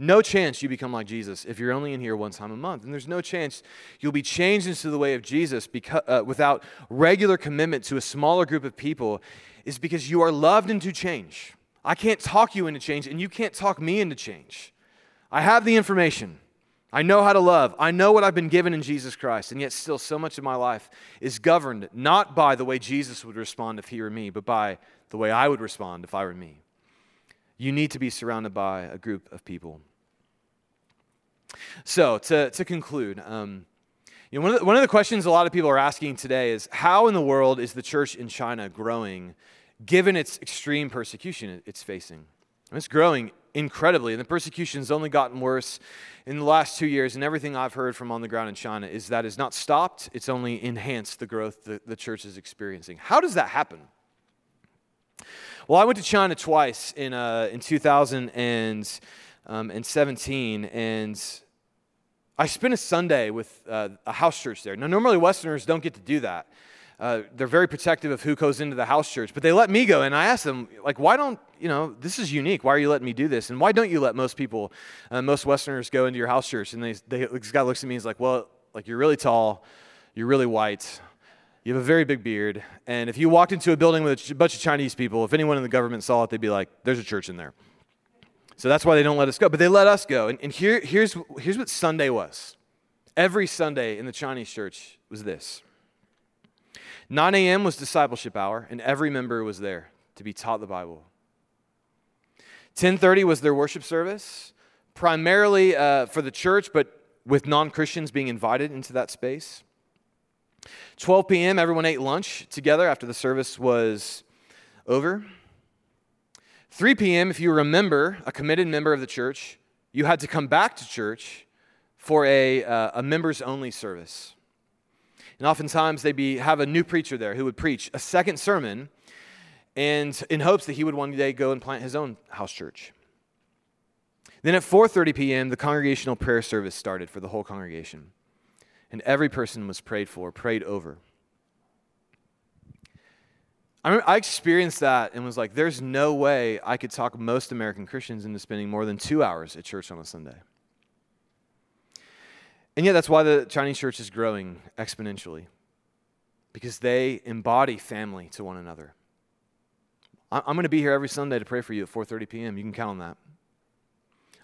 No chance you become like Jesus if you're only in here one time a month. And there's no chance you'll be changed into the way of Jesus because, uh, without regular commitment to a smaller group of people, is because you are loved into change. I can't talk you into change, and you can't talk me into change. I have the information. I know how to love. I know what I've been given in Jesus Christ. And yet, still, so much of my life is governed not by the way Jesus would respond if he were me, but by the way I would respond if I were me. You need to be surrounded by a group of people. So, to, to conclude, um, you know, one, of the, one of the questions a lot of people are asking today is how in the world is the church in China growing given its extreme persecution it's facing? It's growing incredibly, and the persecution's only gotten worse in the last two years. And everything I've heard from on the ground in China is that it's not stopped, it's only enhanced the growth the, the church is experiencing. How does that happen? Well, I went to China twice in, uh, in 2017, and I spent a Sunday with uh, a house church there. Now, normally Westerners don't get to do that uh, they're very protective of who goes into the house church. But they let me go, and I asked them, like, why don't you know this is unique? Why are you letting me do this? And why don't you let most people, uh, most Westerners, go into your house church? And they, they, this guy looks at me, and he's like, well, like you're really tall, you're really white. You have a very big beard, and if you walked into a building with a bunch of Chinese people, if anyone in the government saw it, they'd be like, "There's a church in there." So that's why they don't let us go. But they let us go. And, and here, here's, here's what Sunday was. Every Sunday in the Chinese church was this 9 a.m. was discipleship hour, and every member was there to be taught the Bible. 10:30 was their worship service, primarily uh, for the church, but with non-Christians being invited into that space. 12 p.m., everyone ate lunch together after the service was over. 3 p.m., if you remember, a committed member of the church, you had to come back to church for a, uh, a members only service. And oftentimes they'd be, have a new preacher there who would preach a second sermon and in hopes that he would one day go and plant his own house church. Then at 4:30 p.m., the congregational prayer service started for the whole congregation. And every person was prayed for, prayed over. I, remember I experienced that and was like, there's no way I could talk most American Christians into spending more than two hours at church on a Sunday. And yet, that's why the Chinese church is growing exponentially, because they embody family to one another. I'm going to be here every Sunday to pray for you at 4:30 p.m. You can count on that.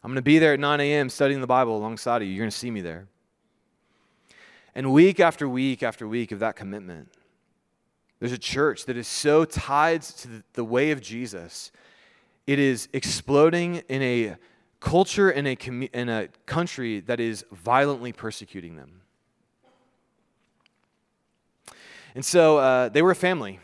I'm going to be there at 9 a.m. studying the Bible alongside of you. You're going to see me there. And week after week after week of that commitment, there's a church that is so tied to the way of Jesus, it is exploding in a culture in a, in a country that is violently persecuting them. And so uh, they were a family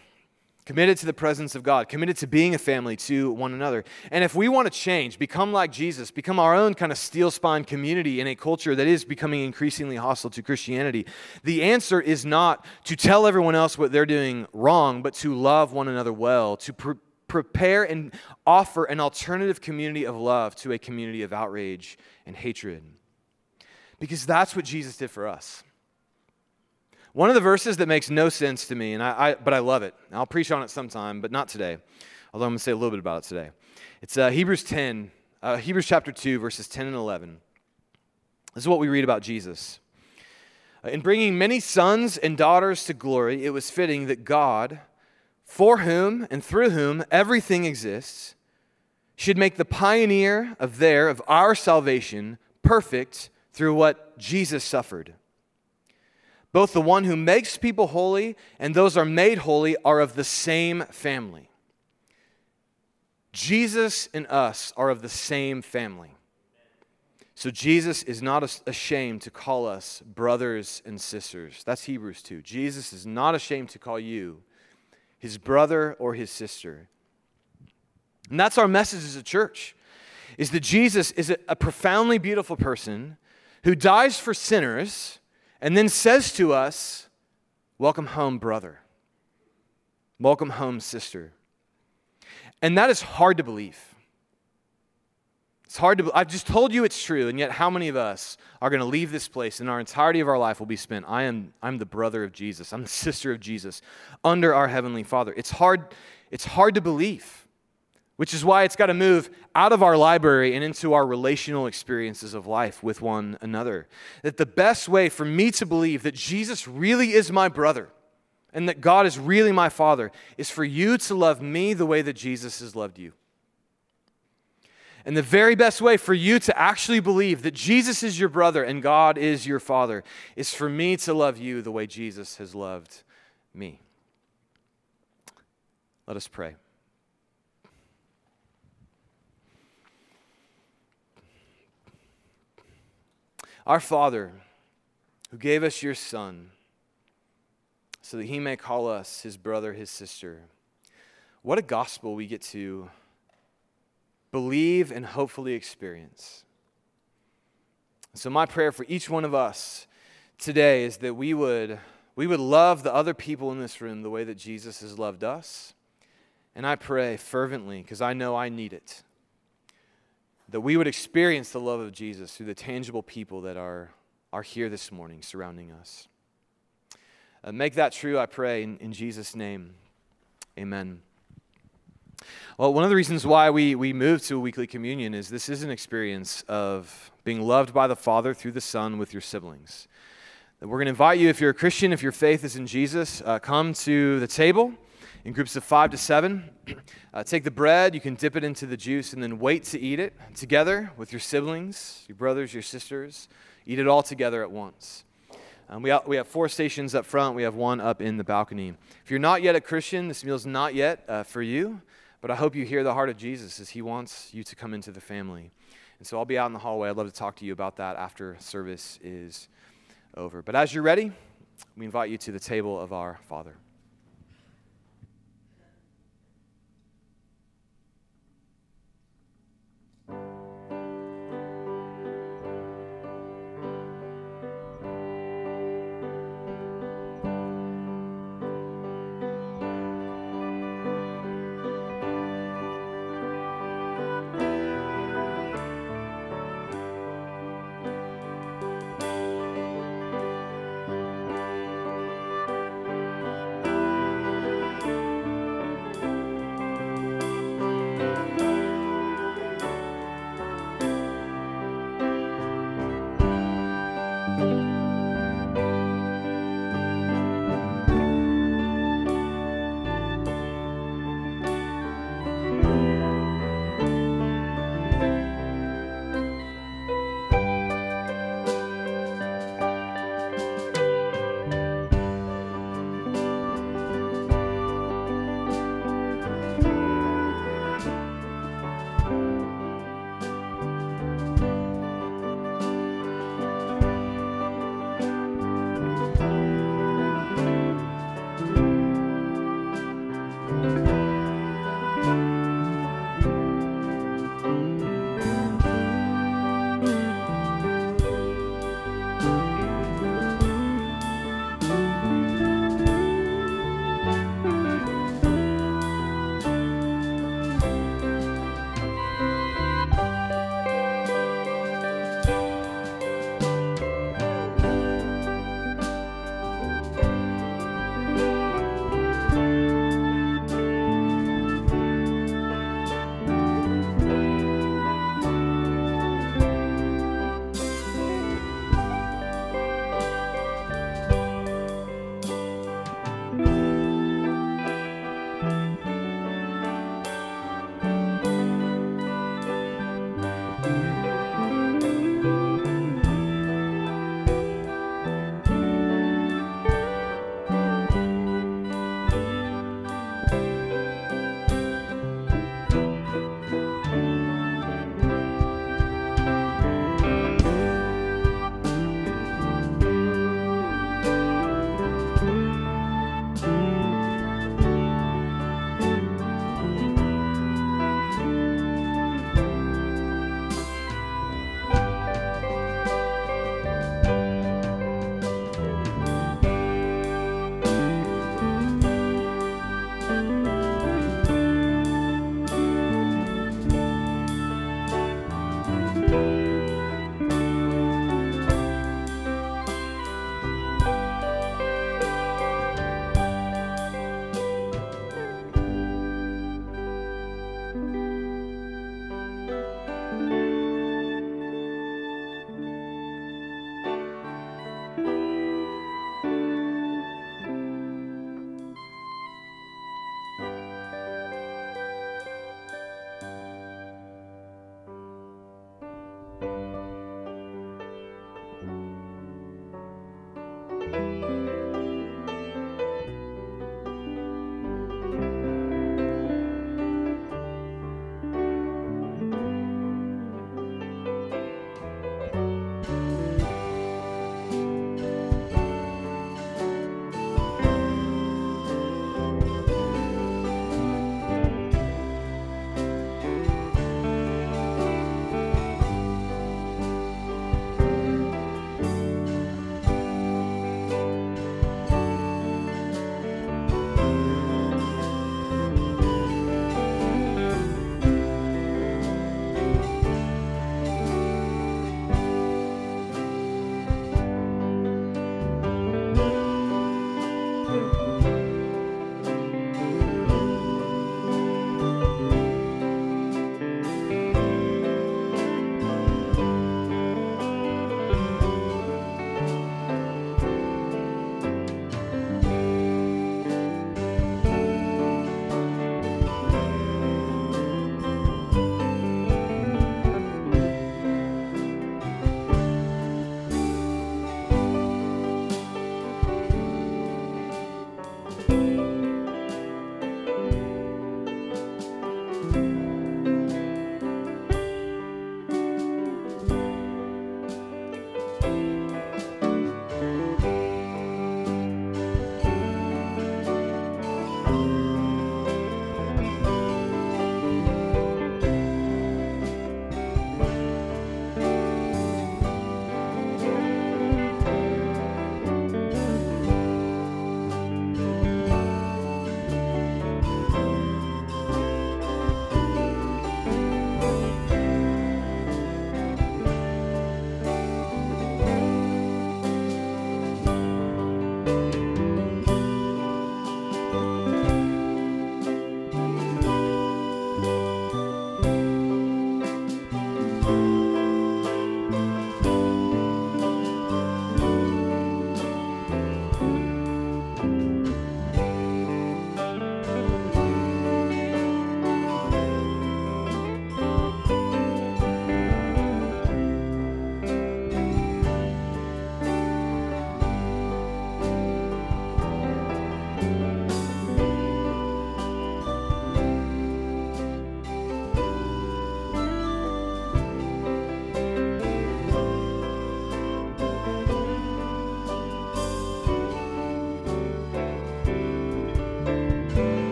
committed to the presence of God, committed to being a family to one another. And if we want to change, become like Jesus, become our own kind of steel spine community in a culture that is becoming increasingly hostile to Christianity, the answer is not to tell everyone else what they're doing wrong, but to love one another well, to pre- prepare and offer an alternative community of love to a community of outrage and hatred. Because that's what Jesus did for us. One of the verses that makes no sense to me, and I, I but I love it. I'll preach on it sometime, but not today. Although I'm going to say a little bit about it today. It's uh, Hebrews 10, uh, Hebrews chapter 2, verses 10 and 11. This is what we read about Jesus. Uh, in bringing many sons and daughters to glory, it was fitting that God, for whom and through whom everything exists, should make the pioneer of their, of our salvation, perfect through what Jesus suffered. Both the one who makes people holy and those are made holy are of the same family. Jesus and us are of the same family. So Jesus is not ashamed to call us brothers and sisters. That's Hebrews 2. Jesus is not ashamed to call you his brother or his sister. And that's our message as a church. Is that Jesus is a profoundly beautiful person who dies for sinners and then says to us, Welcome home, brother. Welcome home, sister. And that is hard to believe. It's hard to I've just told you it's true, and yet how many of us are going to leave this place and our entirety of our life will be spent? I am I'm the brother of Jesus. I'm the <laughs> sister of Jesus under our heavenly Father. It's hard it's hard to believe which is why it's got to move out of our library and into our relational experiences of life with one another. That the best way for me to believe that Jesus really is my brother and that God is really my father is for you to love me the way that Jesus has loved you. And the very best way for you to actually believe that Jesus is your brother and God is your father is for me to love you the way Jesus has loved me. Let us pray. Our Father, who gave us your Son, so that he may call us his brother, his sister. What a gospel we get to believe and hopefully experience. So, my prayer for each one of us today is that we would, we would love the other people in this room the way that Jesus has loved us. And I pray fervently, because I know I need it, that we would experience the love of Jesus through the tangible people that are, are here this morning surrounding us. Uh, make that true, I pray, in, in Jesus' name. Amen. Well, one of the reasons why we, we moved to a weekly communion is this is an experience of being loved by the Father through the Son with your siblings. We're going to invite you, if you're a Christian, if your faith is in Jesus, uh, come to the table in groups of five to seven. Uh, take the bread, you can dip it into the juice, and then wait to eat it together with your siblings, your brothers, your sisters. Eat it all together at once. Um, we, have, we have four stations up front, we have one up in the balcony. If you're not yet a Christian, this meal is not yet uh, for you. But I hope you hear the heart of Jesus as he wants you to come into the family. And so I'll be out in the hallway. I'd love to talk to you about that after service is over. But as you're ready, we invite you to the table of our Father.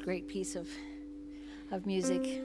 Great piece of, of music.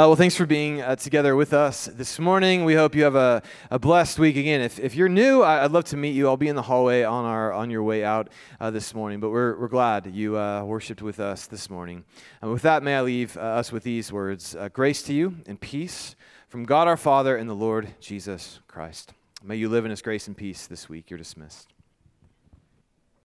Uh, well, thanks for being uh, together with us this morning. We hope you have a, a blessed week. Again, if, if you're new, I, would love to meet you. I'll be in the hallway on, our, on your way out uh, this morning, but we're, we're glad you uh, worshiped with us this morning. And with that, may I leave uh, us with these words uh, Grace to you and peace from God our Father and the Lord Jesus Christ. May you live in his grace and peace this week. You're dismissed.